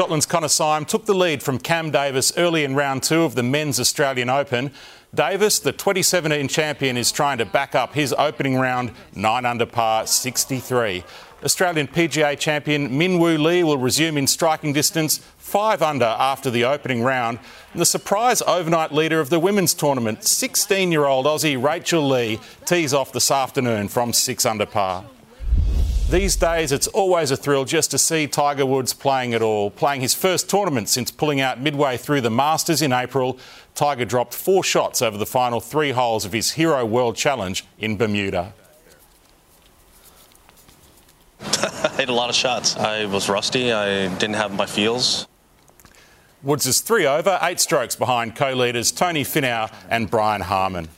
Scotland's Connor Syme took the lead from Cam Davis early in round two of the Men's Australian Open. Davis, the 2017 champion, is trying to back up his opening round 9 under par 63. Australian PGA champion Min Woo Lee will resume in striking distance 5 under after the opening round. And the surprise overnight leader of the women's tournament, 16 year old Aussie Rachel Lee, tees off this afternoon from 6 under par. These days, it's always a thrill just to see Tiger Woods playing it all. Playing his first tournament since pulling out midway through the Masters in April, Tiger dropped four shots over the final three holes of his Hero World Challenge in Bermuda. I hit a lot of shots. I was rusty. I didn't have my feels. Woods is three over, eight strokes behind co leaders Tony Finau and Brian Harman.